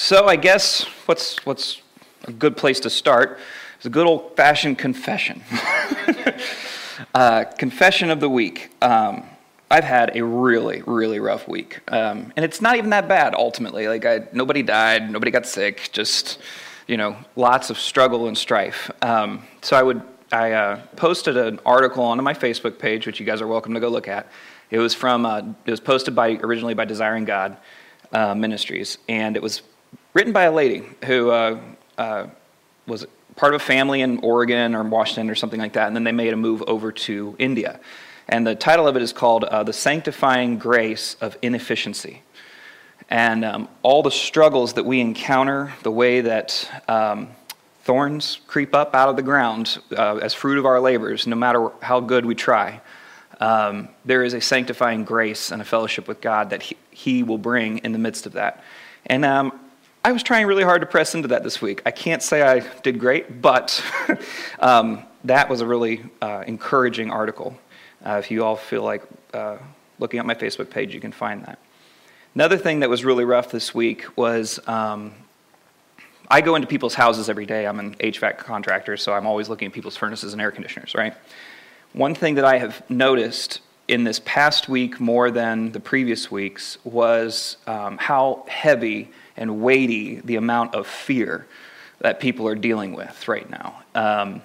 So I guess what's what's a good place to start is a good old fashioned confession. uh, confession of the week. Um, I've had a really, really rough week, um, and it's not even that bad ultimately. Like I, nobody died, nobody got sick, just you know, lots of struggle and strife. Um, so I would I uh, posted an article onto my Facebook page, which you guys are welcome to go look at. It was from uh, it was posted by originally by Desiring God uh, Ministries, and it was written by a lady who uh, uh, was part of a family in Oregon or Washington or something like that, and then they made a move over to India. And the title of it is called uh, "The Sanctifying Grace of Inefficiency." And um, all the struggles that we encounter, the way that um, thorns creep up out of the ground uh, as fruit of our labors, no matter how good we try. Um, there is a sanctifying grace and a fellowship with God that He, he will bring in the midst of that. And um, I was trying really hard to press into that this week. I can't say I did great, but um, that was a really uh, encouraging article. Uh, if you all feel like uh, looking at my Facebook page, you can find that. Another thing that was really rough this week was um, I go into people's houses every day. I'm an HVAC contractor, so I'm always looking at people's furnaces and air conditioners, right? One thing that I have noticed in this past week more than the previous weeks was um, how heavy and weighty the amount of fear that people are dealing with right now. Um,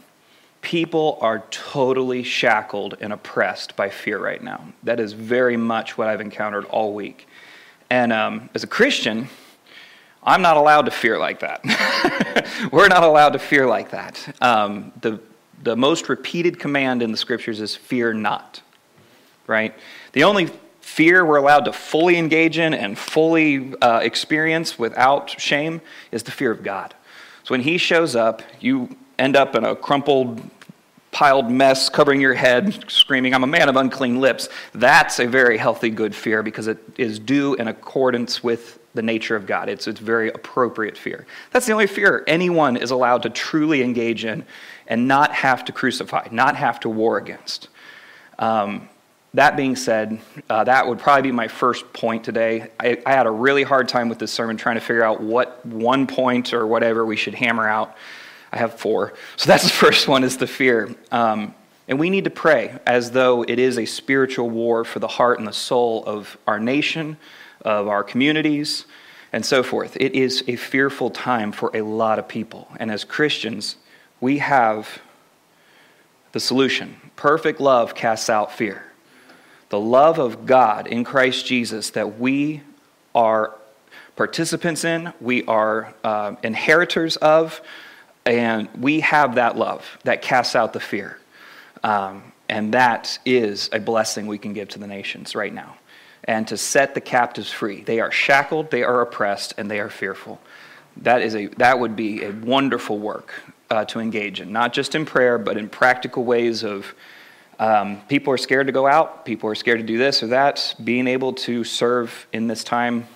people are totally shackled and oppressed by fear right now. That is very much what I've encountered all week. And um, as a Christian, I'm not allowed to fear like that. We're not allowed to fear like that. Um, the, the most repeated command in the scriptures is fear not, right? The only fear we're allowed to fully engage in and fully uh, experience without shame is the fear of God. So when He shows up, you end up in a crumpled, piled mess covering your head, screaming, I'm a man of unclean lips. That's a very healthy, good fear because it is due in accordance with the nature of God. It's, it's very appropriate fear. That's the only fear anyone is allowed to truly engage in and not have to crucify, not have to war against. Um, that being said, uh, that would probably be my first point today. I, I, had a really hard time with this sermon trying to figure out what one point or whatever we should hammer out. I have four. So that's the first one is the fear. Um, and we need to pray as though it is a spiritual war for the heart and the soul of our nation, of our communities, and so forth. It is a fearful time for a lot of people. And as Christians, we have the solution. Perfect love casts out fear. The love of God in Christ Jesus that we are participants in, we are uh, inheritors of, and we have that love that casts out the fear. Um, and that is a blessing we can give to the nations right now and to set the captives free. They are shackled, they are oppressed, and they are fearful. That, is a, that would be a wonderful work uh, to engage in, not just in prayer, but in practical ways of um, people are scared to go out, people are scared to do this or that. Being able to serve in this time,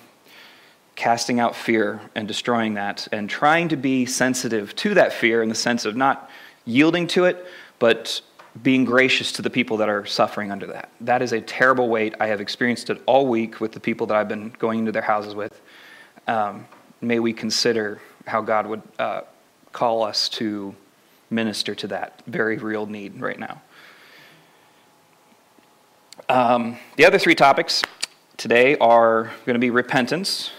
casting out fear and destroying that, and trying to be sensitive to that fear in the sense of not yielding to it, but being gracious to the people that are suffering under that. That is a terrible weight. I have experienced it all week with the people that I've been going into their houses with. Um, may we consider how God would uh, call us to minister to that very real need right now. Um, the other three topics today are going to be repentance,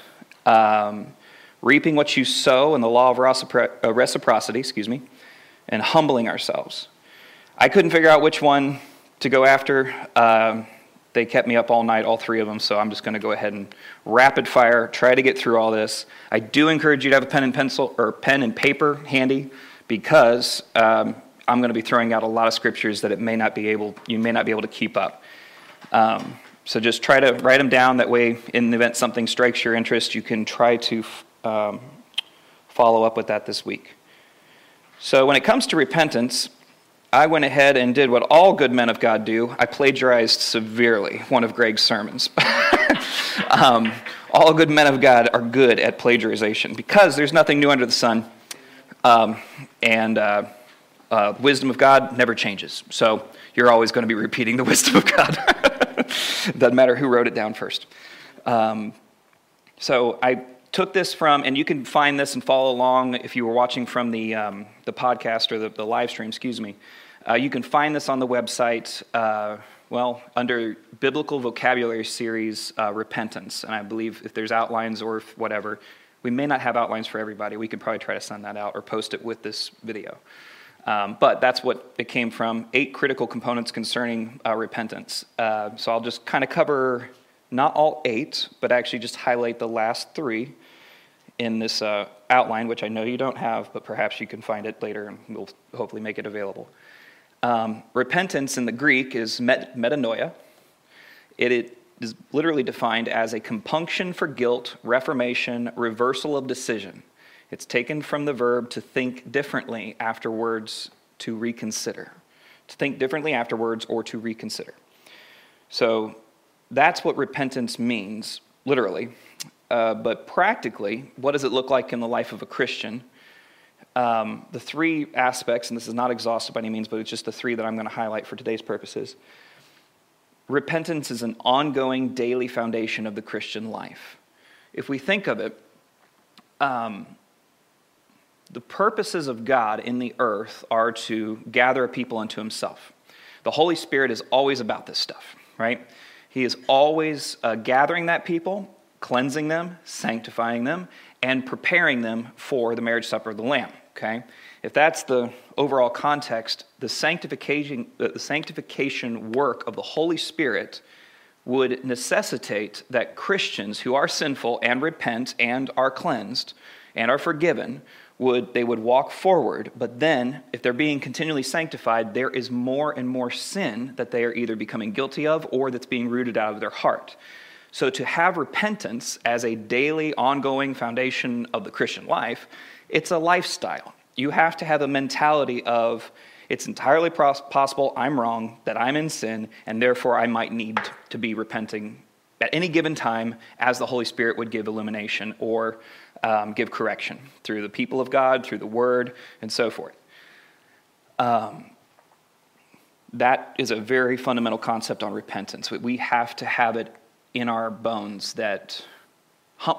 um, reaping what you sow, and the law of uh, reciprocity, excuse me, and humbling ourselves. I couldn't figure out which one to go after. Um, they kept me up all night, all three of them, so I'm just going to go ahead and rapid fire, try to get through all this. I do encourage you to have a pen and pencil or pen and paper handy because um, I'm going to be throwing out a lot of scriptures that it may not be able, you may not be able to keep up. Um, so just try to write them down. That way, in the event something strikes your interest, you can try to um, follow up with that this week. So when it comes to repentance, I went ahead and did what all good men of God do. I plagiarized severely one of Greg's sermons. um, all good men of God are good at plagiarization because there's nothing new under the sun. Um, and uh, uh, wisdom of God never changes. So you're always going to be repeating the wisdom of God. Doesn't matter who wrote it down first. Um, so I took this from, and you can find this and follow along if you were watching from the, um, the podcast or the, the live stream, excuse me. Uh, you can find this on the website, uh, well, under Biblical Vocabulary Series uh, Repentance. And I believe if there's outlines or whatever, we may not have outlines for everybody. We could probably try to send that out or post it with this video. Um, but that's what it came from eight critical components concerning uh, repentance. Uh, so I'll just kind of cover not all eight, but actually just highlight the last three in this uh, outline, which I know you don't have, but perhaps you can find it later and we'll hopefully make it available. Um, repentance in the Greek is met- metanoia. It, it is literally defined as a compunction for guilt, reformation, reversal of decision. It's taken from the verb to think differently afterwards, to reconsider. To think differently afterwards or to reconsider. So that's what repentance means, literally. Uh, but practically, what does it look like in the life of a Christian? Um, the three aspects, and this is not exhaustive by any means, but it's just the three that I'm going to highlight for today's purposes. Repentance is an ongoing daily foundation of the Christian life. If we think of it, um, the purposes of God in the earth are to gather a people unto himself. The Holy Spirit is always about this stuff, right? He is always uh, gathering that people, cleansing them, sanctifying them, and preparing them for the marriage supper of the Lamb, okay? If that's the overall context, the sanctification, the sanctification work of the Holy Spirit would necessitate that Christians who are sinful and repent and are cleansed and are forgiven would they would walk forward but then if they're being continually sanctified there is more and more sin that they are either becoming guilty of or that's being rooted out of their heart. So to have repentance as a daily ongoing foundation of the christian life it's a lifestyle. You have to have a mentality of it's entirely possible i'm wrong that i'm in sin and therefore i might need to be repenting at any given time as the holy spirit would give illumination or um, give correction through the people of God, through the word, and so forth. Um, that is a very fundamental concept on repentance. We have to have it in our bones that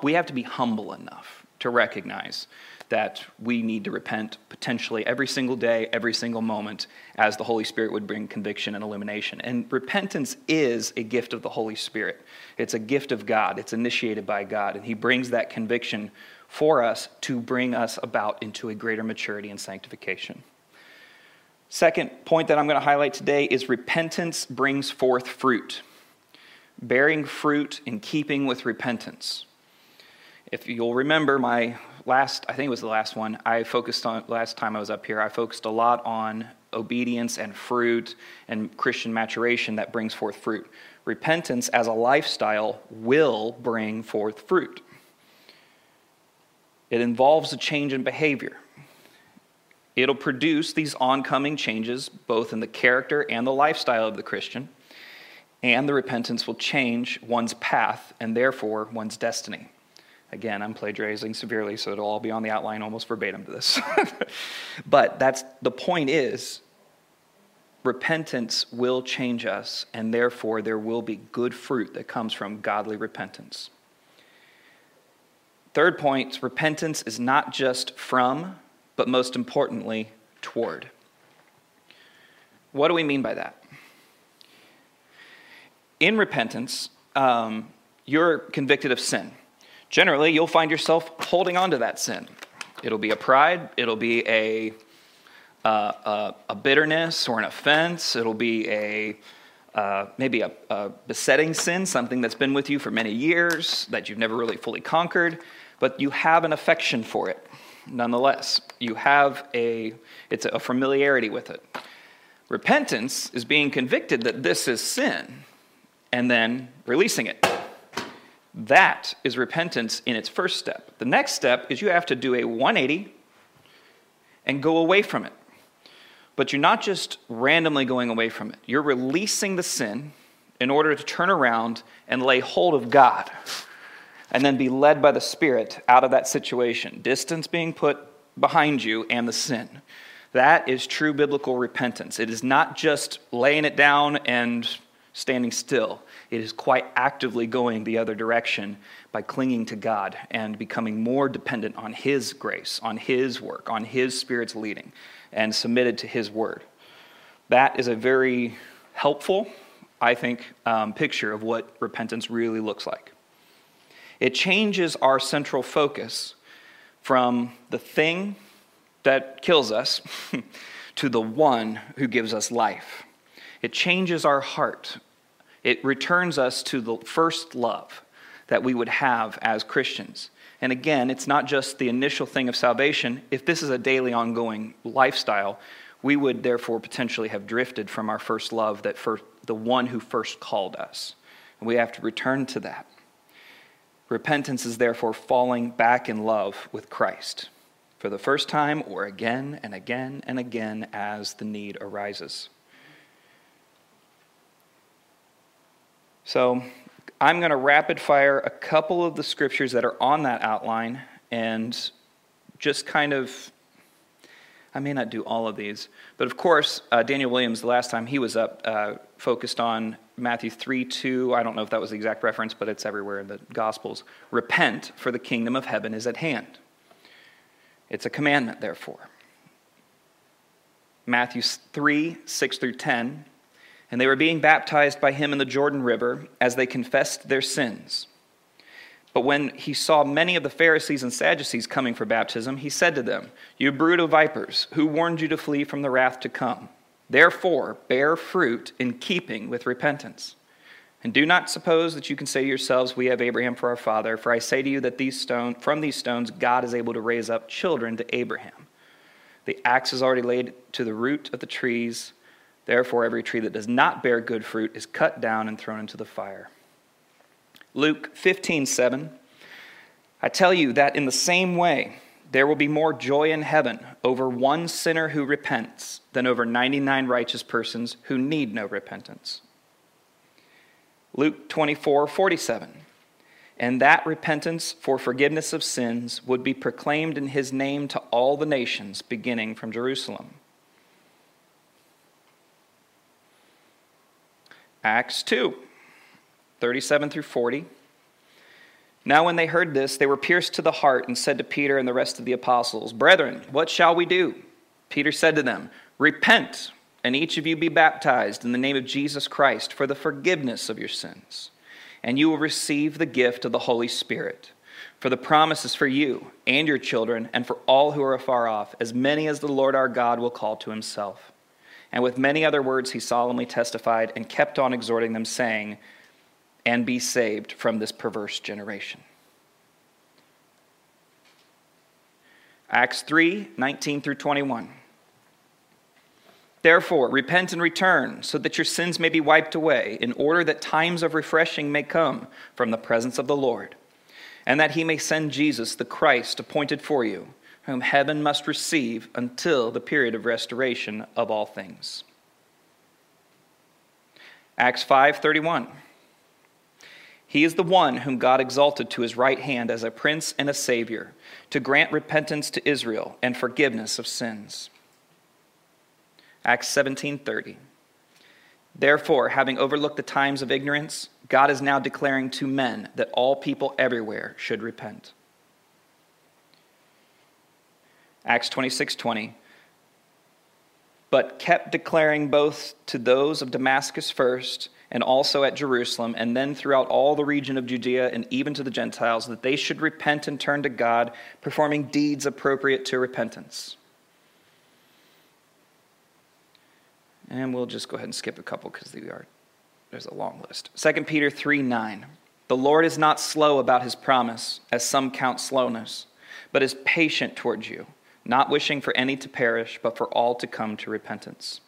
we have to be humble enough to recognize that we need to repent potentially every single day, every single moment, as the Holy Spirit would bring conviction and illumination. And repentance is a gift of the Holy Spirit, it's a gift of God, it's initiated by God, and He brings that conviction for us to bring us about into a greater maturity and sanctification. Second point that I'm going to highlight today is repentance brings forth fruit. Bearing fruit in keeping with repentance. If you'll remember my last, I think it was the last one, I focused on, last time I was up here, I focused a lot on obedience and fruit and Christian maturation that brings forth fruit. Repentance as a lifestyle will bring forth fruit. It involves a change in behavior. It'll produce these oncoming changes, both in the character and the lifestyle of the Christian, and the repentance will change one's path and therefore one's destiny. Again, I'm plagiarizing severely, so it'll all be on the outline almost verbatim to this. but that's the point is repentance will change us, and therefore there will be good fruit that comes from godly repentance. Third point repentance is not just from, but most importantly, toward. What do we mean by that? In repentance, um, you're convicted of sin generally you'll find yourself holding on to that sin. It'll be a pride, it'll be a, uh, a, a, bitterness or an offense, it'll be a uh, maybe a, a besetting sin, something that's been with you for many years that you've never really fully conquered, but you have an affection for it nonetheless. You have a, it's a familiarity with it. Repentance is being convicted that this is sin and then releasing it that is repentance in its first step. The next step is you have to do a 180 and go away from it. But you're not just randomly going away from it, you're releasing the sin in order to turn around and lay hold of God and then be led by the Spirit out of that situation. Distance being put behind you and the sin. That is true biblical repentance. It is not just laying it down and standing still. It is quite actively going the other direction by clinging to God and becoming more dependent on His grace, on His work, on His Spirit's leading, and submitted to His word. That is a very helpful, I think, um, picture of what repentance really looks like. It changes our central focus from the thing that kills us to the one who gives us life. It changes our heart. It returns us to the first love that we would have as Christians. And again, it's not just the initial thing of salvation. If this is a daily ongoing lifestyle, we would therefore potentially have drifted from our first love, that first, the one who first called us. And we have to return to that. Repentance is therefore falling back in love with Christ for the first time or again and again and again as the need arises. So, I'm going to rapid fire a couple of the scriptures that are on that outline and just kind of I may not do all of these, but of course, uh, Daniel Williams, the last time he was up, uh, focused on Matthew 3 2. I don't know if that was the exact reference, but it's everywhere in the Gospels. Repent, for the kingdom of heaven is at hand. It's a commandment, therefore. Matthew 3 6 through 10. And they were being baptized by him in the Jordan River as they confessed their sins. But when he saw many of the Pharisees and Sadducees coming for baptism, he said to them, You brood of vipers, who warned you to flee from the wrath to come? Therefore, bear fruit in keeping with repentance. And do not suppose that you can say to yourselves, We have Abraham for our father. For I say to you that these stone, from these stones God is able to raise up children to Abraham. The axe is already laid to the root of the trees. Therefore, every tree that does not bear good fruit is cut down and thrown into the fire. Luke 15, 7. I tell you that in the same way, there will be more joy in heaven over one sinner who repents than over 99 righteous persons who need no repentance. Luke 24, 47. And that repentance for forgiveness of sins would be proclaimed in his name to all the nations, beginning from Jerusalem. Acts 2. 37 through 40. Now, when they heard this, they were pierced to the heart and said to Peter and the rest of the apostles, Brethren, what shall we do? Peter said to them, Repent, and each of you be baptized in the name of Jesus Christ for the forgiveness of your sins, and you will receive the gift of the Holy Spirit. For the promise is for you and your children, and for all who are afar off, as many as the Lord our God will call to himself. And with many other words he solemnly testified and kept on exhorting them, saying, and be saved from this perverse generation. Acts 3 19 through 21. Therefore, repent and return, so that your sins may be wiped away, in order that times of refreshing may come from the presence of the Lord, and that he may send Jesus, the Christ, appointed for you, whom heaven must receive until the period of restoration of all things. Acts 5:31 he is the one whom God exalted to his right hand as a prince and a savior, to grant repentance to Israel and forgiveness of sins. Acts 17:30. Therefore, having overlooked the times of ignorance, God is now declaring to men that all people everywhere should repent. Acts 26:20 But kept declaring both to those of Damascus first and also at Jerusalem, and then throughout all the region of Judea and even to the Gentiles, that they should repent and turn to God, performing deeds appropriate to repentance. And we'll just go ahead and skip a couple because there's a long list. 2 Peter 3 9. The Lord is not slow about his promise, as some count slowness, but is patient towards you, not wishing for any to perish, but for all to come to repentance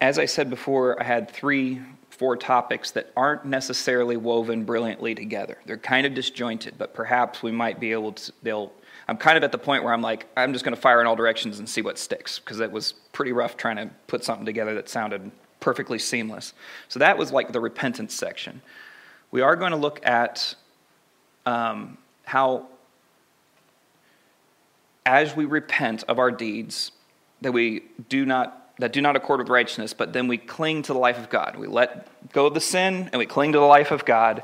as I said before, I had three, four topics that aren't necessarily woven brilliantly together. They're kind of disjointed, but perhaps we might be able to, they'll, I'm kind of at the point where I'm like, I'm just going to fire in all directions and see what sticks, because it was pretty rough trying to put something together that sounded perfectly seamless. So that was like the repentance section. We are going to look at um, how, as we repent of our deeds, that we do not that do not accord with righteousness, but then we cling to the life of God. We let go of the sin and we cling to the life of God.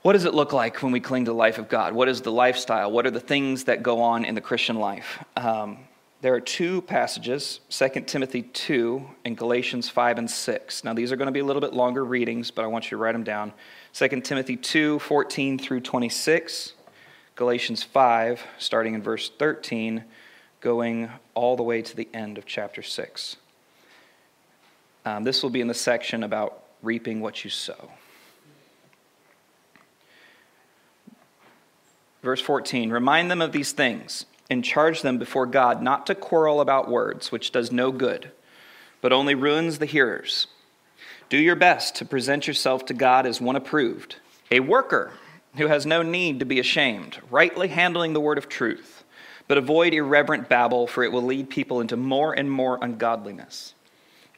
What does it look like when we cling to the life of God? What is the lifestyle? What are the things that go on in the Christian life? Um, there are two passages 2 Timothy 2 and Galatians 5 and 6. Now, these are going to be a little bit longer readings, but I want you to write them down. 2 Timothy 2 14 through 26, Galatians 5, starting in verse 13 going all the way to the end of chapter 6. Um, this will be in the section about reaping what you sow. Verse 14 Remind them of these things and charge them before God not to quarrel about words, which does no good, but only ruins the hearers. Do your best to present yourself to God as one approved, a worker who has no need to be ashamed, rightly handling the word of truth. But avoid irreverent babble, for it will lead people into more and more ungodliness.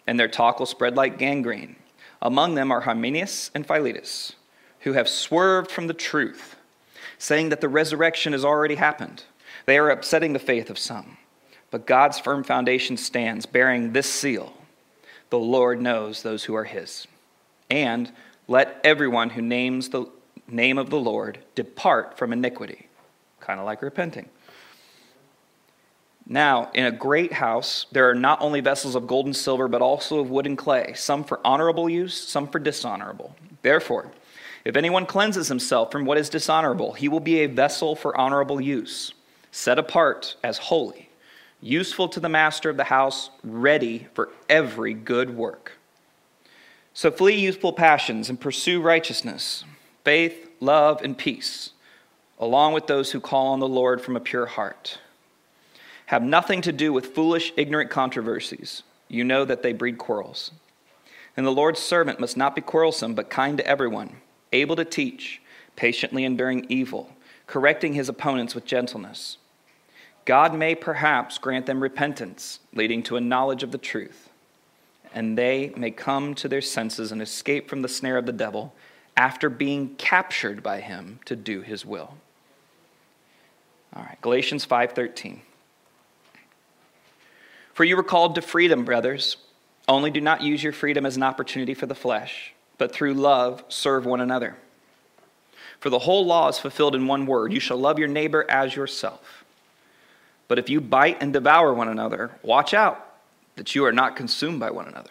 And their talk will spread like gangrene. Among them are Hymenaeus and Philetus, who have swerved from the truth, saying that the resurrection has already happened. They are upsetting the faith of some. But God's firm foundation stands, bearing this seal The Lord knows those who are his. And let everyone who names the name of the Lord depart from iniquity. Kind of like repenting. Now, in a great house, there are not only vessels of gold and silver, but also of wood and clay, some for honorable use, some for dishonorable. Therefore, if anyone cleanses himself from what is dishonorable, he will be a vessel for honorable use, set apart as holy, useful to the master of the house, ready for every good work. So flee youthful passions and pursue righteousness, faith, love, and peace, along with those who call on the Lord from a pure heart have nothing to do with foolish, ignorant controversies. You know that they breed quarrels. And the Lord's servant must not be quarrelsome, but kind to everyone, able to teach, patiently enduring evil, correcting his opponents with gentleness. God may perhaps grant them repentance, leading to a knowledge of the truth, and they may come to their senses and escape from the snare of the devil after being captured by him to do his will. All right, Galatians 5:13. For you were called to freedom, brothers. Only do not use your freedom as an opportunity for the flesh, but through love serve one another. For the whole law is fulfilled in one word you shall love your neighbor as yourself. But if you bite and devour one another, watch out that you are not consumed by one another.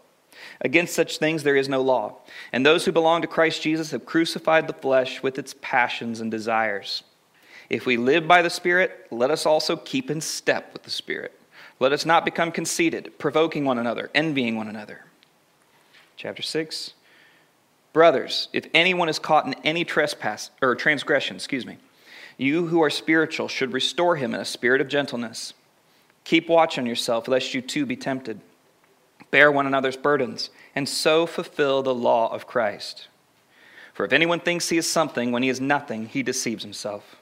Against such things there is no law. And those who belong to Christ Jesus have crucified the flesh with its passions and desires. If we live by the Spirit, let us also keep in step with the Spirit. Let us not become conceited, provoking one another, envying one another. Chapter 6. Brothers, if anyone is caught in any trespass or transgression, excuse me, you who are spiritual should restore him in a spirit of gentleness. Keep watch on yourself, lest you too be tempted. Bear one another's burdens, and so fulfill the law of Christ. For if anyone thinks he is something when he is nothing, he deceives himself.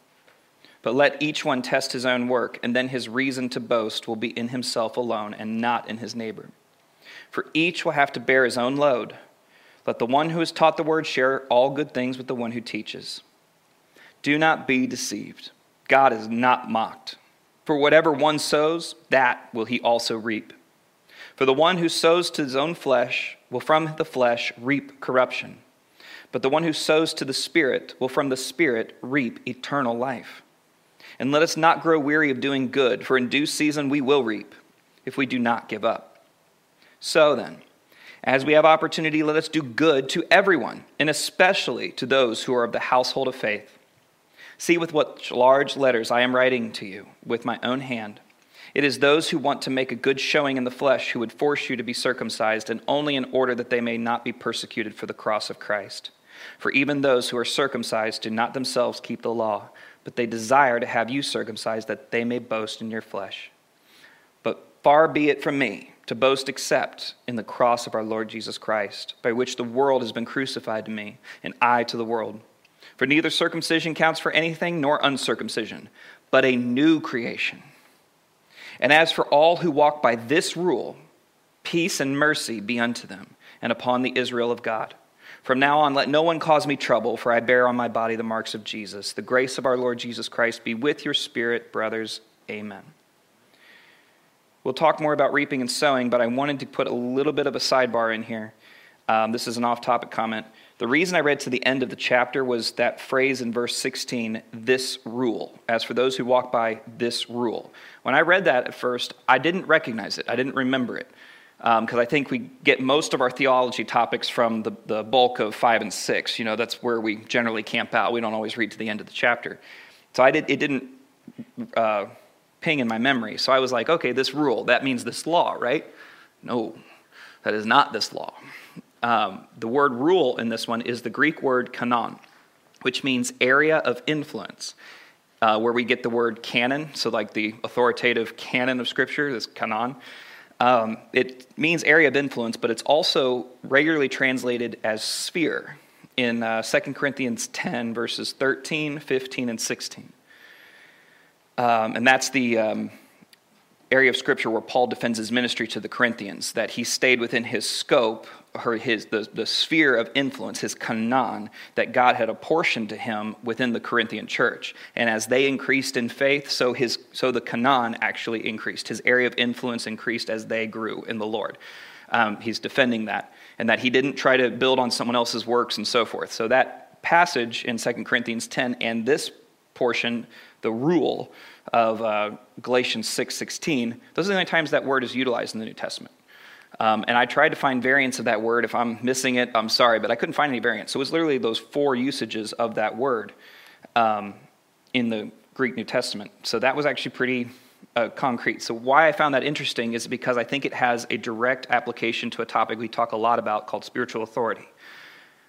But let each one test his own work, and then his reason to boast will be in himself alone and not in his neighbor for each will have to bear his own load. Let the one who has taught the word share all good things with the one who teaches. Do not be deceived. God is not mocked. For whatever one sows, that will he also reap. For the one who sows to his own flesh will from the flesh reap corruption. But the one who sows to the Spirit will from the Spirit reap eternal life. And let us not grow weary of doing good, for in due season we will reap, if we do not give up. So then, As we have opportunity, let us do good to everyone, and especially to those who are of the household of faith. See with what large letters I am writing to you with my own hand. It is those who want to make a good showing in the flesh who would force you to be circumcised, and only in order that they may not be persecuted for the cross of Christ. For even those who are circumcised do not themselves keep the law, but they desire to have you circumcised that they may boast in your flesh. But far be it from me to boast except in the cross of our Lord Jesus Christ, by which the world has been crucified to me, and I to the world. For neither circumcision counts for anything nor uncircumcision, but a new creation. And as for all who walk by this rule, peace and mercy be unto them, and upon the Israel of God. From now on, let no one cause me trouble, for I bear on my body the marks of Jesus. The grace of our Lord Jesus Christ be with your spirit, brothers. Amen. We'll talk more about reaping and sowing, but I wanted to put a little bit of a sidebar in here. Um, this is an off topic comment. The reason I read to the end of the chapter was that phrase in verse 16, this rule. As for those who walk by this rule. When I read that at first, I didn't recognize it, I didn't remember it. Because um, I think we get most of our theology topics from the, the bulk of five and six. You know, that's where we generally camp out. We don't always read to the end of the chapter. So I did, it didn't uh, ping in my memory. So I was like, okay, this rule, that means this law, right? No, that is not this law. Um, the word rule in this one is the Greek word kanon, which means area of influence, uh, where we get the word canon, so like the authoritative canon of Scripture, this kanon. Um, it means area of influence, but it's also regularly translated as sphere in uh, 2 Corinthians 10, verses 13, 15, and 16. Um, and that's the um, area of scripture where Paul defends his ministry to the Corinthians, that he stayed within his scope, or his, the, the sphere of influence, his kanon, that God had apportioned to him within the Corinthian church. And as they increased in faith, so, his, so the kanon actually increased. His area of influence increased as they grew in the Lord. Um, he's defending that, and that he didn't try to build on someone else's works and so forth. So that passage in 2 Corinthians 10 and this portion the rule of uh, Galatians 6.16, those are the only times that word is utilized in the New Testament. Um, and I tried to find variants of that word. If I'm missing it, I'm sorry, but I couldn't find any variants. So it was literally those four usages of that word um, in the Greek New Testament. So that was actually pretty uh, concrete. So why I found that interesting is because I think it has a direct application to a topic we talk a lot about called spiritual authority.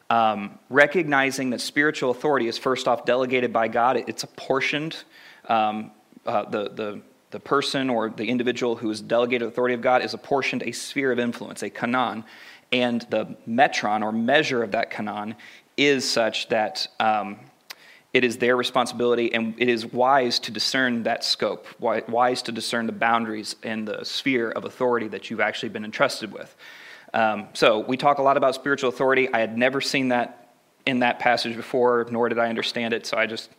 Um, recognizing that spiritual authority is first off delegated by God, it's apportioned. Um, uh, the, the, the person or the individual who is delegated authority of God is apportioned a sphere of influence, a kanon, and the metron or measure of that kanon is such that um, it is their responsibility and it is wise to discern that scope, wise to discern the boundaries and the sphere of authority that you've actually been entrusted with. Um, so we talk a lot about spiritual authority. I had never seen that in that passage before, nor did I understand it. So I just,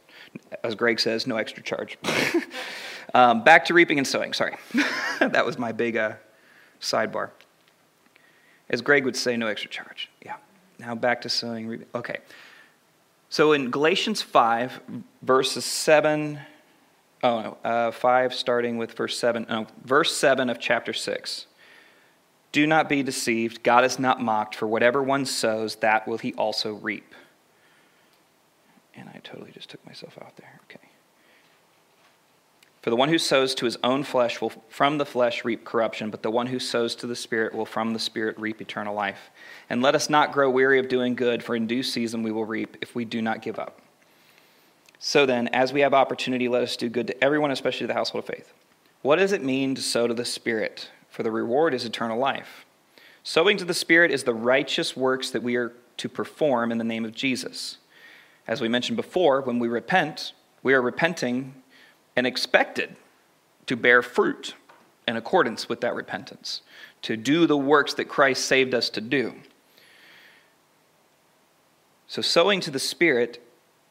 as Greg says, no extra charge. um, back to reaping and sowing. Sorry, that was my big uh, sidebar. As Greg would say, no extra charge. Yeah. Now back to sowing. Reaping. Okay. So in Galatians 5, verses 7, oh no, uh, 5 starting with verse 7, no, verse 7 of chapter 6. Do not be deceived. God is not mocked, for whatever one sows, that will he also reap. And I totally just took myself out there. Okay. For the one who sows to his own flesh will from the flesh reap corruption, but the one who sows to the Spirit will from the Spirit reap eternal life. And let us not grow weary of doing good, for in due season we will reap if we do not give up. So then, as we have opportunity, let us do good to everyone, especially to the household of faith. What does it mean to sow to the Spirit? for the reward is eternal life. Sowing to the Spirit is the righteous works that we are to perform in the name of Jesus. As we mentioned before, when we repent, we are repenting and expected to bear fruit in accordance with that repentance, to do the works that Christ saved us to do. So, sowing to the Spirit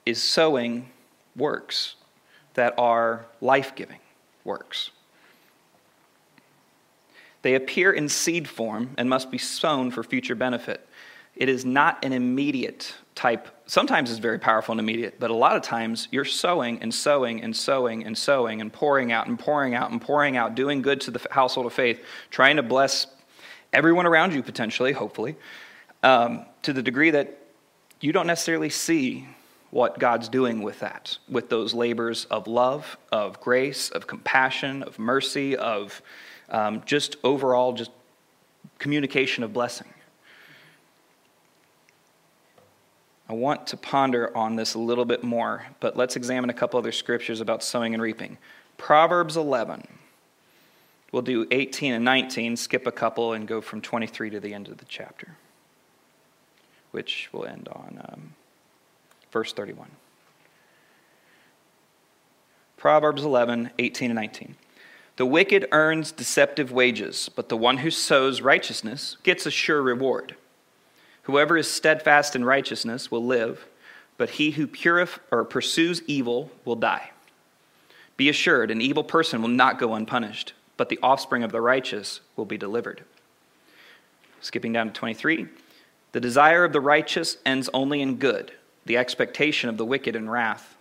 is sowing works that are life giving works. They appear in seed form and must be sown for future benefit. It is not an immediate type. Sometimes is very powerful and immediate, but a lot of times you're sowing and sowing and sowing and sowing and pouring out and pouring out and pouring out, doing good to the household of faith, trying to bless everyone around you potentially, hopefully, um, to the degree that you don't necessarily see what God's doing with that, with those labors of love, of grace, of compassion, of mercy, of um, just overall just communication of blessing. I want to ponder on this a little bit more, but let's examine a couple other scriptures about sowing and reaping. Proverbs 11. We'll do 18 and 19, skip a couple, and go from 23 to the end of the chapter, which will end on um, verse 31. Proverbs 11, 18 and 19. The wicked earns deceptive wages, but the one who sows righteousness gets a sure reward. Whoever is steadfast in righteousness will live, but he who purif- or pursues evil will die. Be assured, an evil person will not go unpunished, but the offspring of the righteous will be delivered. Skipping down to 23. The desire of the righteous ends only in good the expectation of the wicked in wrath.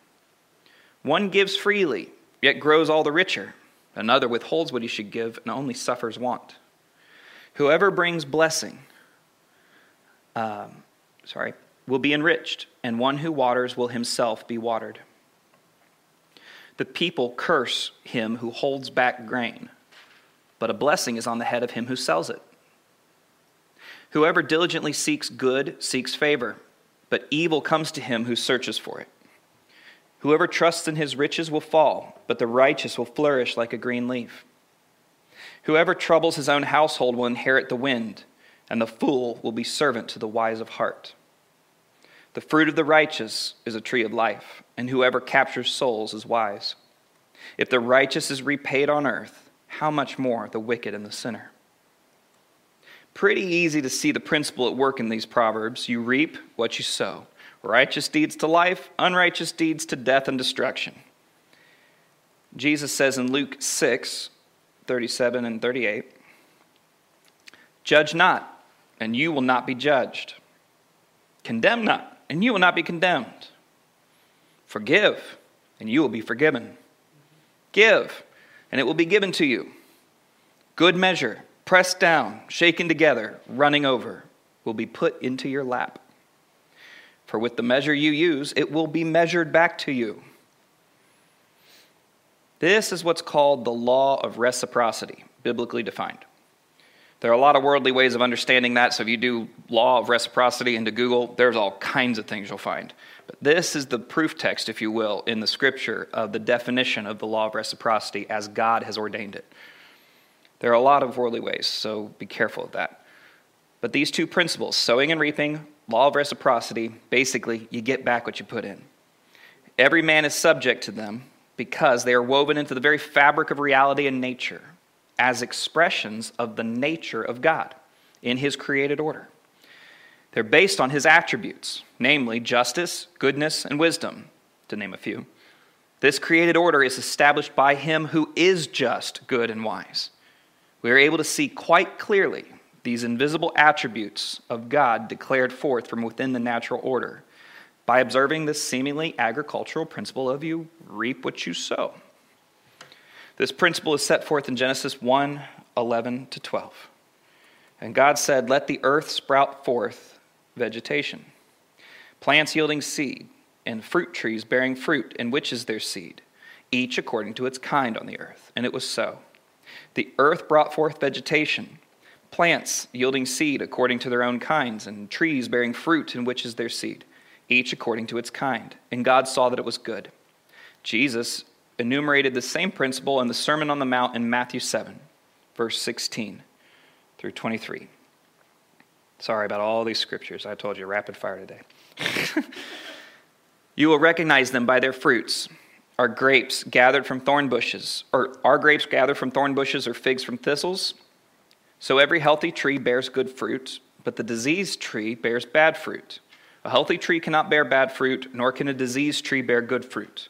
One gives freely, yet grows all the richer. Another withholds what he should give and only suffers want. Whoever brings blessing, um, sorry, will be enriched, and one who waters will himself be watered. The people curse him who holds back grain, but a blessing is on the head of him who sells it. Whoever diligently seeks good seeks favor but evil comes to him who searches for it. Whoever trusts in his riches will fall, but the righteous will flourish like a green leaf. Whoever troubles his own household will inherit the wind, and the fool will be servant to the wise of heart. The fruit of the righteous is a tree of life, and whoever captures souls is wise. If the righteous is repaid on earth, how much more the wicked and the sinner? Pretty easy to see the principle at work in these proverbs. You reap what you sow. Righteous deeds to life, unrighteous deeds to death and destruction. Jesus says in Luke 6 37 and 38 Judge not, and you will not be judged. Condemn not, and you will not be condemned. Forgive, and you will be forgiven. Give, and it will be given to you. Good measure pressed down, shaken together, running over, will be put into your lap. For with the measure you use, it will be measured back to you. This is what's called the law of reciprocity, biblically defined. There are a lot of worldly ways of understanding that, so if you do law of reciprocity into Google, there's all kinds of things you'll find. But this is the proof text, if you will, in the scripture of the definition of the law of reciprocity as God has ordained it. There are a lot of worldly ways, so be careful of that. But these two principles, sowing and reaping, law of reciprocity, basically, you get back what you put in. Every man is subject to them because they are woven into the very fabric of reality and nature as expressions of the nature of God in his created order. They're based on his attributes, namely justice, goodness, and wisdom, to name a few. This created order is established by him who is just, good, and wise we are able to see quite clearly these invisible attributes of God declared forth from within the natural order by observing this seemingly agricultural principle of you reap what you sow. This principle is set forth in Genesis 1 11 to 12. And God said, Let the earth sprout forth vegetation, plants yielding seed, and fruit trees bearing fruit, in which is their seed, each according to its kind on the earth. And it was so. The earth brought forth vegetation, plants yielding seed according to their own kinds, and trees bearing fruit in which is their seed, each according to its kind. And God saw that it was good. Jesus enumerated the same principle in the Sermon on the Mount in Matthew 7, verse 16 through 23. Sorry about all these scriptures. I told you, rapid fire today. you will recognize them by their fruits. Are grapes gathered from thorn bushes? Or are grapes gathered from thorn bushes or figs from thistles? So every healthy tree bears good fruit, but the diseased tree bears bad fruit. A healthy tree cannot bear bad fruit, nor can a diseased tree bear good fruit.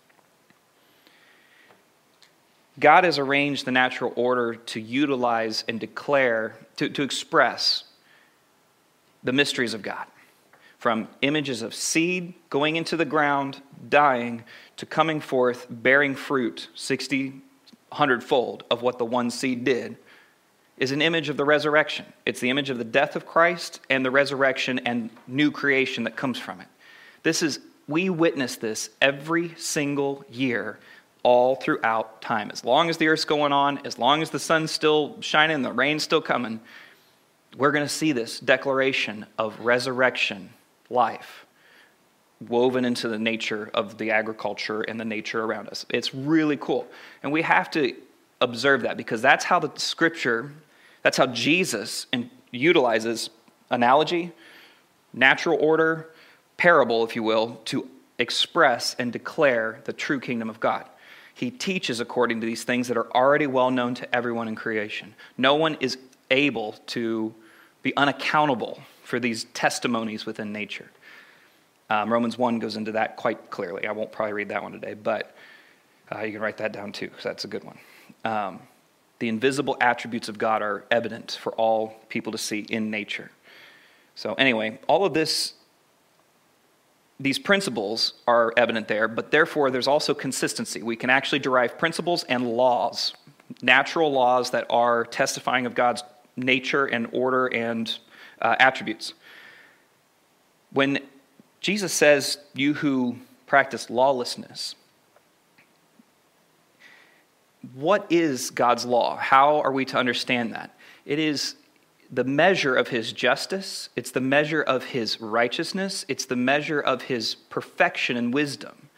God has arranged the natural order to utilize and declare, to, to express the mysteries of God. From images of seed going into the ground, dying, to coming forth, bearing fruit 60, 100 fold of what the one seed did, is an image of the resurrection. It's the image of the death of Christ and the resurrection and new creation that comes from it. This is, we witness this every single year all throughout time. As long as the earth's going on, as long as the sun's still shining the rain's still coming, we're going to see this declaration of resurrection life woven into the nature of the agriculture and the nature around us. It's really cool. And we have to observe that because that's how the scripture, that's how Jesus utilizes analogy, natural order, parable, if you will, to express and declare the true kingdom of God. He teaches according to these things that are already well known to everyone in creation. No one is able to be unaccountable for these testimonies within nature. Um, Romans 1 goes into that quite clearly. I won't probably read that one today, but uh, you can write that down too, because that's a good one. Um, the invisible attributes of God are evident for all people to see in nature. So, anyway, all of this these principles are evident there, but therefore there's also consistency. We can actually derive principles and laws, natural laws that are testifying of God's nature and order and uh, attributes. When Jesus says, You who practice lawlessness, what is God's law? How are we to understand that? It is the measure of his justice, it's the measure of his righteousness, it's the measure of his perfection and wisdom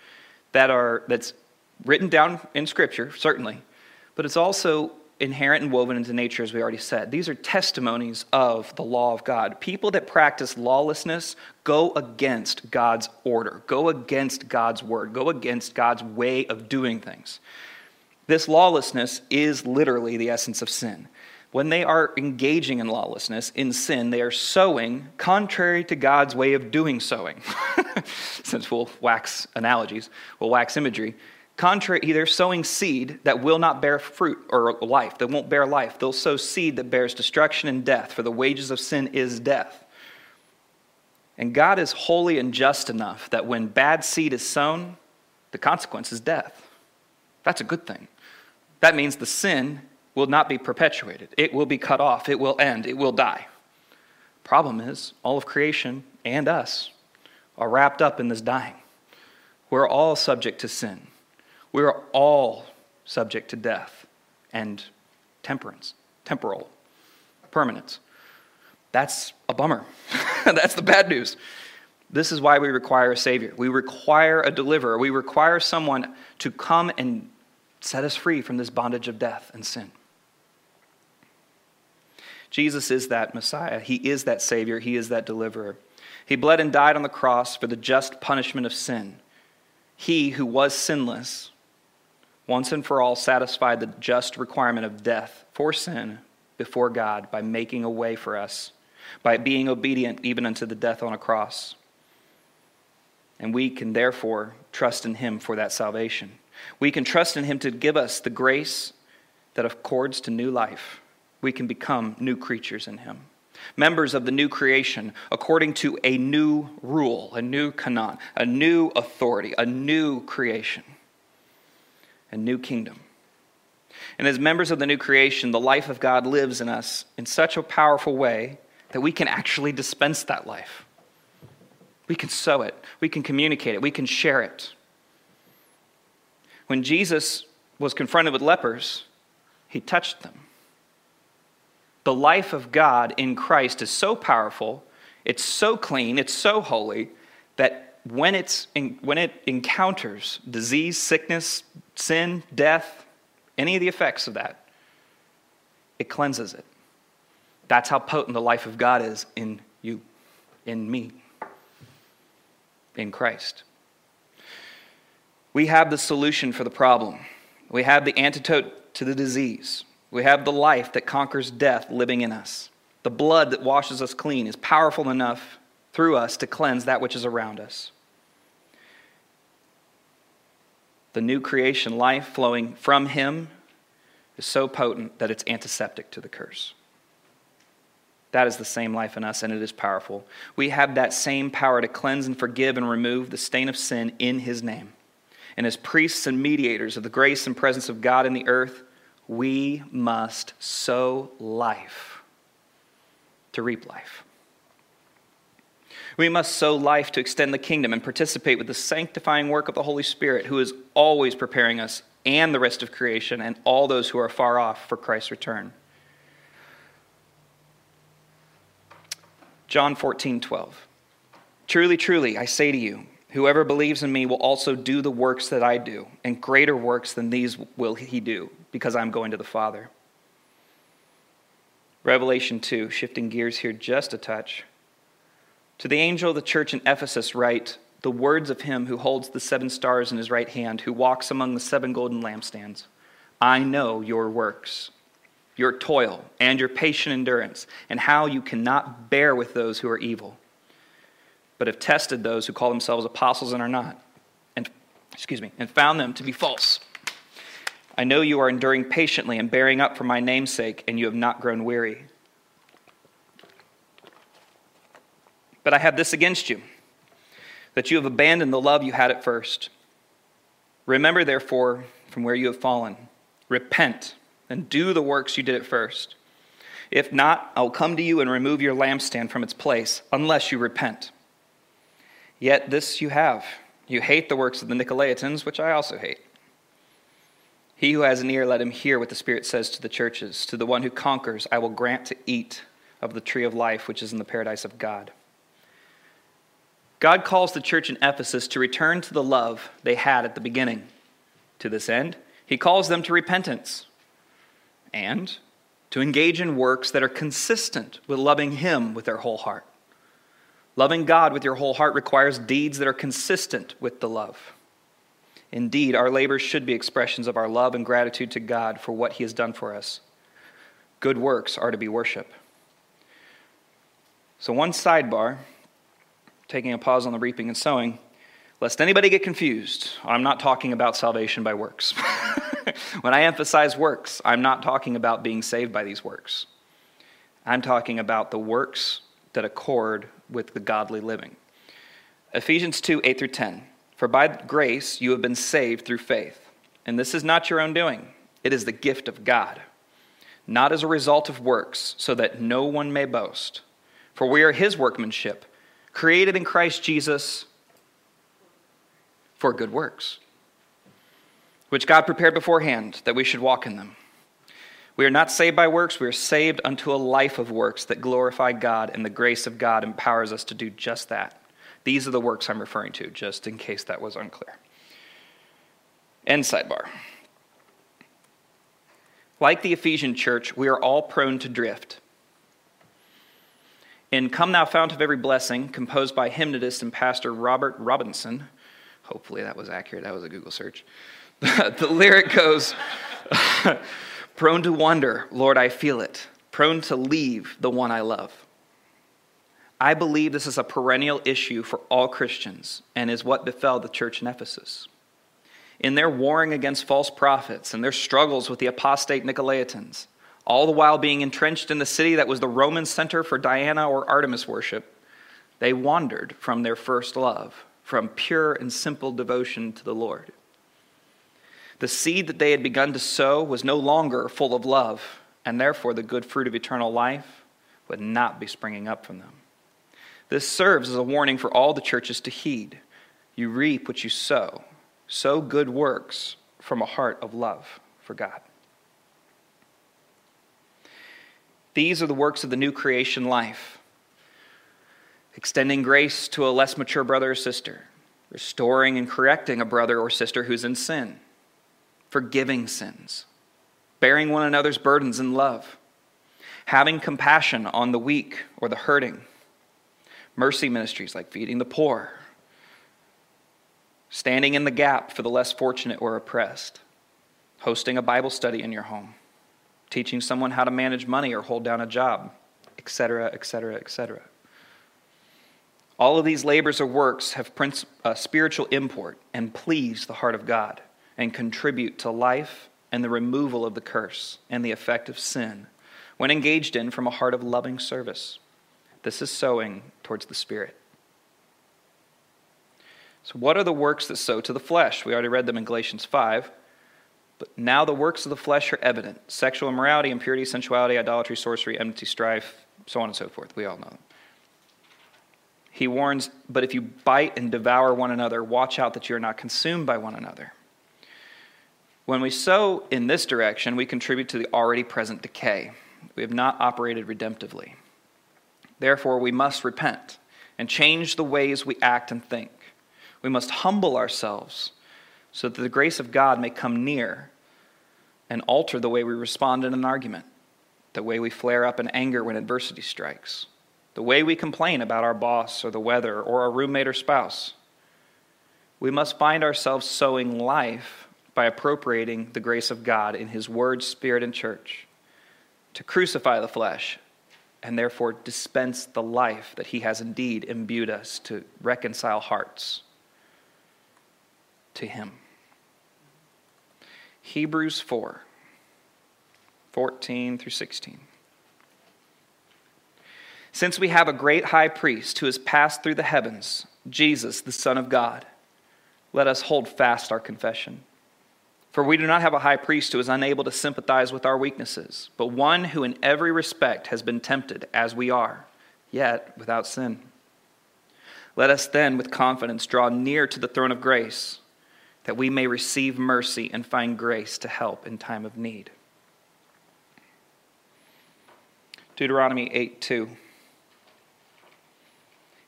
that are that's written down in scripture, certainly, but it's also inherent and woven into nature as we already said. These are testimonies of the law of God. People that practice lawlessness go against God's order, go against God's word, go against God's way of doing things. This lawlessness is literally the essence of sin when they are engaging in lawlessness, in sin, they are sowing contrary to God's way of doing sowing. Since we'll wax analogies, we'll wax imagery. Contrary, they're sowing seed that will not bear fruit or life, that won't bear life. They'll sow seed that bears destruction and death, for the wages of sin is death. And God is holy and just enough that when bad seed is sown, the consequence is death. That's a good thing. That means the sin will not be perpetuated. It will be cut off. It will end. It will die. Problem is, all of creation and us are wrapped up in this dying. We're all subject to sin. We're all subject to death and temperance, temporal, permanence. That's a bummer. That's the bad news. This is why we require a Savior. We require a deliverer. We require someone to come and set us free from this bondage of death and sin. Jesus is that Messiah. He is that Savior. He is that deliverer. He bled and died on the cross for the just punishment of sin. He who was sinless, once and for all satisfied the just requirement of death for sin before God by making a way for us, by being obedient even unto the death on a cross. And we can therefore trust in Him for that salvation. We can trust in Him to give us the grace that accords to new life we can become new creatures in Him. Members of the new creation according to a new rule, a new canon, a new authority, a new creation, a new kingdom. And as members of the new creation, the life of God lives in us in such a powerful way that we can actually dispense that life. We can sow it, we can communicate it, we can share it. When Jesus was confronted with lepers, he touched them. The life of God in Christ is so powerful, it's so clean, it's so holy, that when, it's in, when it encounters disease, sickness, sin, death, any of the effects of that, it cleanses it. That's how potent the life of God is in you, in me, in Christ. We have the solution for the problem. We have the antidote to the disease. We have the life that conquers death living in us. The blood that washes us clean is powerful enough through us to cleanse that which is around us. The new creation life flowing from Him is so potent that it's antiseptic to the curse. That is the same life in us, and it is powerful. We have that same power to cleanse and forgive and remove the stain of sin in His name. And as priests and mediators of the grace and presence of God in the earth, we must sow life to reap life. We must sow life to extend the kingdom and participate with the sanctifying work of the Holy Spirit, who is always preparing us and the rest of creation and all those who are far off for Christ's return. John 14, 12. Truly, truly, I say to you, whoever believes in me will also do the works that I do, and greater works than these will he do, because I'm going to the Father. Revelation 2, shifting gears here just a touch. To the angel of the church in Ephesus, write the words of him who holds the seven stars in his right hand, who walks among the seven golden lampstands. I know your works your toil, and your patient endurance, and how you cannot bear with those who are evil, but have tested those who call themselves apostles and are not, and excuse me, and found them to be false. I know you are enduring patiently and bearing up for my name's sake, and you have not grown weary. But I have this against you, that you have abandoned the love you had at first. Remember, therefore, from where you have fallen, repent and do the works you did at first. If not, I'll come to you and remove your lampstand from its place, unless you repent. Yet this you have you hate the works of the Nicolaitans, which I also hate. He who has an ear, let him hear what the Spirit says to the churches. To the one who conquers, I will grant to eat of the tree of life, which is in the paradise of God. God calls the church in Ephesus to return to the love they had at the beginning. To this end, he calls them to repentance and to engage in works that are consistent with loving Him with their whole heart. Loving God with your whole heart requires deeds that are consistent with the love. Indeed, our labors should be expressions of our love and gratitude to God for what He has done for us. Good works are to be worship. So, one sidebar, taking a pause on the reaping and sowing, lest anybody get confused, I'm not talking about salvation by works. when I emphasize works, I'm not talking about being saved by these works. I'm talking about the works that accord with the godly living. Ephesians 2 8 through 10. For by grace you have been saved through faith. And this is not your own doing, it is the gift of God, not as a result of works, so that no one may boast. For we are his workmanship, created in Christ Jesus for good works which God prepared beforehand that we should walk in them. We are not saved by works, we are saved unto a life of works that glorify God, and the grace of God empowers us to do just that. These are the works I'm referring to, just in case that was unclear. End sidebar. Like the Ephesian church, we are all prone to drift. In Come Thou Fount of Every Blessing, composed by hymnodist and pastor Robert Robinson, hopefully that was accurate, that was a Google search. the lyric goes Prone to wonder, Lord, I feel it. Prone to leave the one I love. I believe this is a perennial issue for all Christians and is what befell the church in Ephesus. In their warring against false prophets and their struggles with the apostate Nicolaitans, all the while being entrenched in the city that was the Roman center for Diana or Artemis worship, they wandered from their first love, from pure and simple devotion to the Lord. The seed that they had begun to sow was no longer full of love, and therefore the good fruit of eternal life would not be springing up from them. This serves as a warning for all the churches to heed. You reap what you sow. Sow good works from a heart of love for God. These are the works of the new creation life extending grace to a less mature brother or sister, restoring and correcting a brother or sister who's in sin forgiving sins, bearing one another's burdens in love, having compassion on the weak or the hurting, mercy ministries like feeding the poor, standing in the gap for the less fortunate or oppressed, hosting a Bible study in your home, teaching someone how to manage money or hold down a job, etc., etc., etc. All of these labors or works have princ- uh, spiritual import and please the heart of God and contribute to life and the removal of the curse and the effect of sin when engaged in from a heart of loving service. This is sowing towards the Spirit. So, what are the works that sow to the flesh? We already read them in Galatians 5. But now the works of the flesh are evident sexual immorality, impurity, sensuality, idolatry, sorcery, enmity, strife, so on and so forth. We all know them. He warns, but if you bite and devour one another, watch out that you are not consumed by one another. When we sow in this direction, we contribute to the already present decay. We have not operated redemptively. Therefore, we must repent and change the ways we act and think. We must humble ourselves so that the grace of God may come near and alter the way we respond in an argument, the way we flare up in anger when adversity strikes, the way we complain about our boss or the weather or our roommate or spouse. We must find ourselves sowing life by appropriating the grace of God in His Word, Spirit, and church to crucify the flesh and therefore dispense the life that He has indeed imbued us to reconcile hearts to Him. Hebrews 4 14 through 16. Since we have a great high priest who has passed through the heavens, Jesus, the Son of God, let us hold fast our confession. For we do not have a high priest who is unable to sympathize with our weaknesses, but one who in every respect has been tempted as we are, yet without sin. Let us then with confidence draw near to the throne of grace that we may receive mercy and find grace to help in time of need. Deuteronomy 8 2.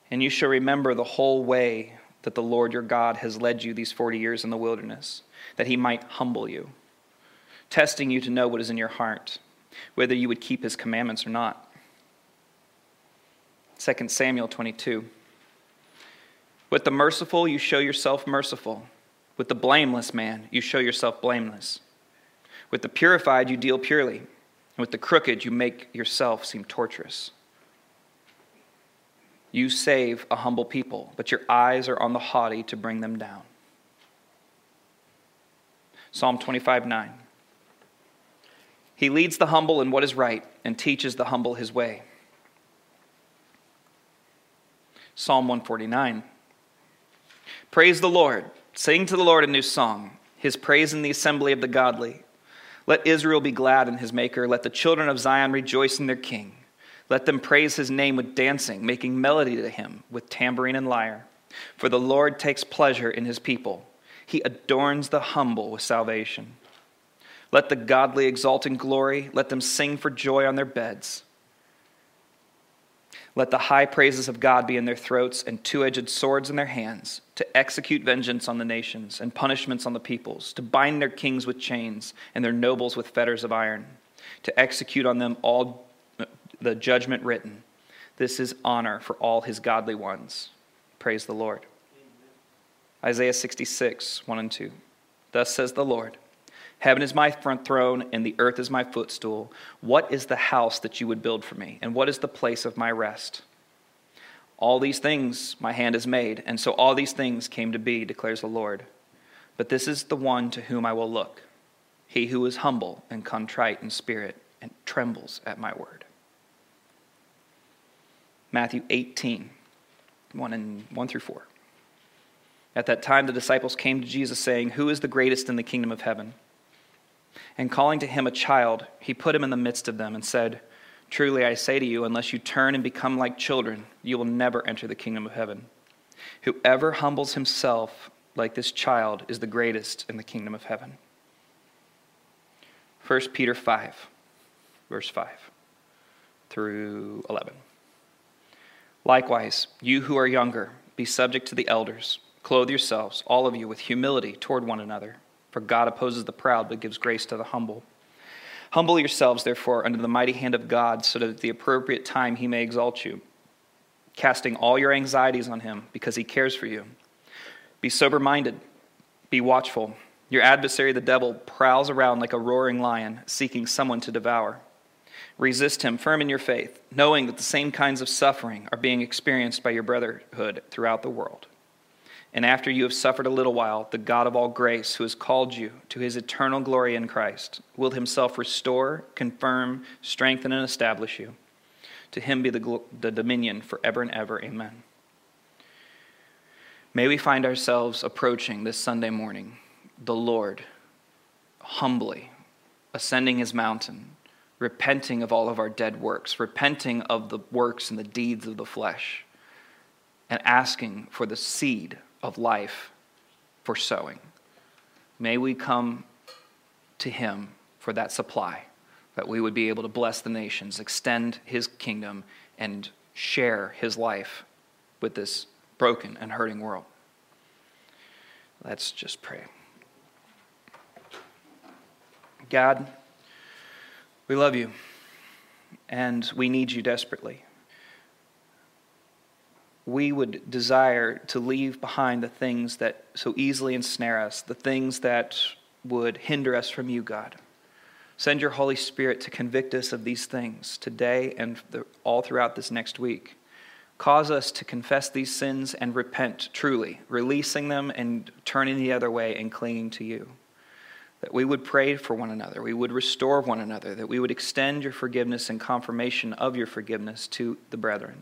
And you shall remember the whole way that the Lord your God has led you these 40 years in the wilderness, that he might humble you, testing you to know what is in your heart, whether you would keep his commandments or not. 2 Samuel 22. With the merciful, you show yourself merciful with the blameless man, you show yourself blameless. With the purified, you deal purely. And with the crooked, you make yourself seem torturous. You save a humble people, but your eyes are on the haughty to bring them down. Psalm 25 9. He leads the humble in what is right and teaches the humble his way. Psalm 149. Praise the Lord. Sing to the Lord a new song, his praise in the assembly of the godly. Let Israel be glad in his maker. Let the children of Zion rejoice in their king. Let them praise his name with dancing, making melody to him with tambourine and lyre. For the Lord takes pleasure in his people. He adorns the humble with salvation. Let the godly exult in glory. Let them sing for joy on their beds. Let the high praises of God be in their throats and two edged swords in their hands, to execute vengeance on the nations and punishments on the peoples, to bind their kings with chains and their nobles with fetters of iron, to execute on them all the judgment written. This is honor for all his godly ones. Praise the Lord. Isaiah 66, 1 and 2. Thus says the Lord. Heaven is my front throne, and the earth is my footstool. What is the house that you would build for me? And what is the place of my rest? All these things my hand has made, and so all these things came to be, declares the Lord. But this is the one to whom I will look, he who is humble and contrite in spirit and trembles at my word. Matthew 18, 1, and 1 through 4. At that time, the disciples came to Jesus, saying, Who is the greatest in the kingdom of heaven? And calling to him a child, he put him in the midst of them and said, Truly I say to you, unless you turn and become like children, you will never enter the kingdom of heaven. Whoever humbles himself like this child is the greatest in the kingdom of heaven. 1 Peter 5, verse 5 through 11. Likewise, you who are younger, be subject to the elders. Clothe yourselves, all of you, with humility toward one another. For God opposes the proud, but gives grace to the humble. Humble yourselves, therefore, under the mighty hand of God, so that at the appropriate time he may exalt you, casting all your anxieties on him, because he cares for you. Be sober minded, be watchful. Your adversary, the devil, prowls around like a roaring lion, seeking someone to devour. Resist him, firm in your faith, knowing that the same kinds of suffering are being experienced by your brotherhood throughout the world. And after you have suffered a little while, the God of all grace, who has called you to his eternal glory in Christ, will himself restore, confirm, strengthen, and establish you. To him be the, the dominion forever and ever. Amen. May we find ourselves approaching this Sunday morning the Lord humbly ascending his mountain repenting of all of our dead works, repenting of the works and the deeds of the flesh, and asking for the seed of life for sowing. May we come to him for that supply, that we would be able to bless the nations, extend his kingdom, and share his life with this broken and hurting world. Let's just pray. God, we love you, and we need you desperately. We would desire to leave behind the things that so easily ensnare us, the things that would hinder us from you, God. Send your Holy Spirit to convict us of these things today and all throughout this next week. Cause us to confess these sins and repent truly, releasing them and turning the other way and clinging to you that we would pray for one another, we would restore one another, that we would extend your forgiveness and confirmation of your forgiveness to the brethren.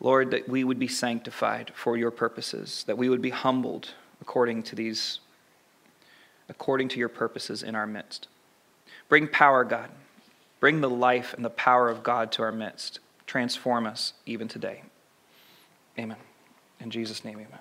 Lord, that we would be sanctified for your purposes, that we would be humbled according to these according to your purposes in our midst. Bring power, God. Bring the life and the power of God to our midst. Transform us even today. Amen. In Jesus' name, amen.